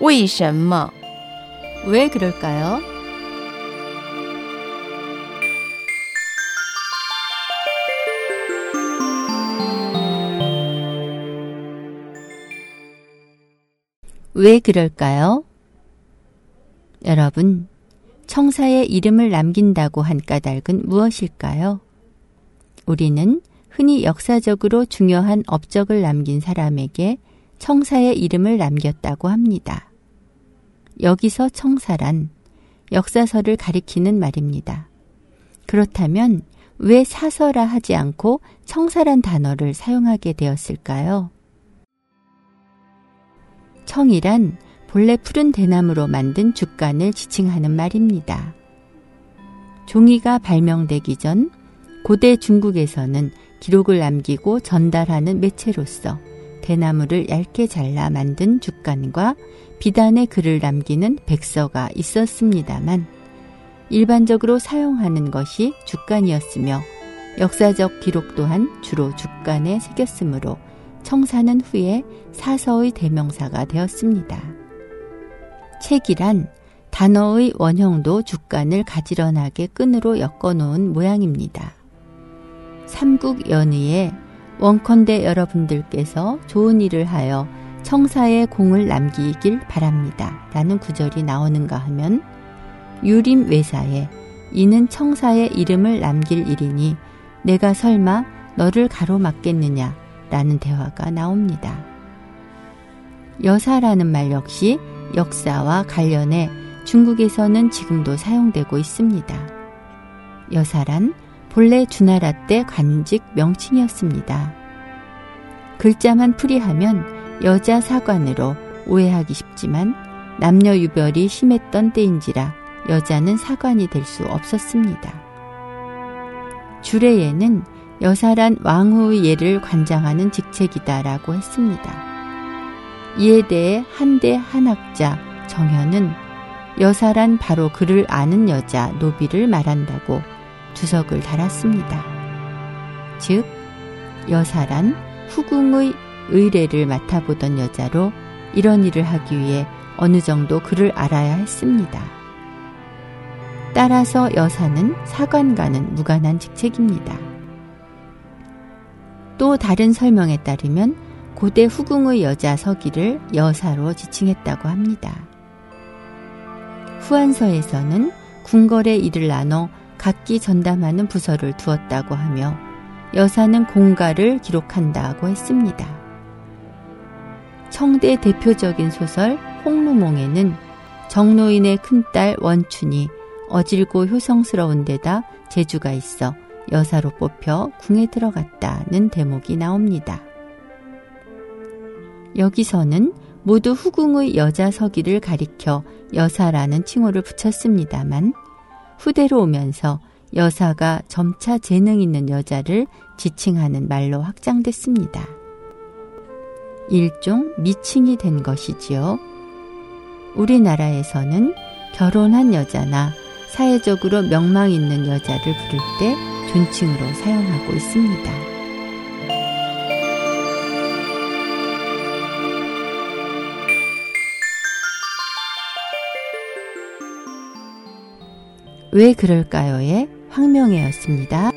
为什么? 왜 그럴까요? 왜 그럴까요? 여러분, 청사의 이름을 남긴다고 한 까닭은 무엇일까요? 우리는 흔히 역사적으로 중요한 업적을 남긴 사람에게 청사의 이름을 남겼다고 합니다. 여기서 청사란 역사서를 가리키는 말입니다. 그렇다면 왜 사서라 하지 않고 청사란 단어를 사용하게 되었을까요? 청이란 본래 푸른 대나무로 만든 죽간을 지칭하는 말입니다. 종이가 발명되기 전 고대 중국에서는 기록을 남기고 전달하는 매체로서 대나무를 얇게 잘라 만든 죽간과 비단의 글을 남기는 백서가 있었습니다만 일반적으로 사용하는 것이 죽간이었으며 역사적 기록 또한 주로 죽간에 새겼으므로 청사는 후에 사서의 대명사가 되었습니다. 책이란 단어의 원형도 죽간을 가지런하게 끈으로 엮어놓은 모양입니다. 삼국연의에 원컨대 여러분들께서 좋은 일을 하여 청사에 공을 남기길 바랍니다. 라는 구절이 나오는가 하면 유림 외사에 이는 청사의 이름을 남길 일이니 내가 설마 너를 가로막겠느냐 라는 대화가 나옵니다. 여사라는 말 역시 역사와 관련해 중국에서는 지금도 사용되고 있습니다. 여사란 본래 주나라 때 관직 명칭이었습니다. 글자만 풀이하면 여자 사관으로 오해하기 쉽지만 남녀 유별이 심했던 때인지라 여자는 사관이 될 수 없었습니다. 주례에는 여사란 왕후의 예를 관장하는 직책이다라고 했습니다. 이에 대해 한대 한학자 정현은 여사란 바로 그를 아는 여자 노비를 말한다고 주석을 달았습니다. 즉, 여사란 후궁의 의례를 맡아보던 여자로 이런 일을 하기 위해 어느 정도 그를 알아야 했습니다. 따라서 여사는 사관과는 무관한 직책입니다. 또 다른 설명에 따르면 고대 후궁의 여자 서기를 여사로 지칭했다고 합니다. 후한서에서는 궁궐의 일을 나눠 각기 전담하는 부서를 두었다고 하며 여사는 공가를 기록한다고 했습니다. 청대 대표적인 소설 홍루몽에는 정노인의 큰딸 원춘이 어질고 효성스러운 데다 재주가 있어 여사로 뽑혀 궁에 들어갔다는 대목이 나옵니다. 여기서는 모두 후궁의 여자 서기를 가리켜 여사라는 칭호를 붙였습니다만 후대로 오면서 여사가 점차 재능 있는 여자를 지칭하는 말로 확장됐습니다. 일종 미칭이 된 것이지요. 우리나라에서는 결혼한 여자나 사회적으로 명망 있는 여자를 부를 때 존칭으로 사용하고 있습니다. 왜 그럴까요의 황명혜였습니다.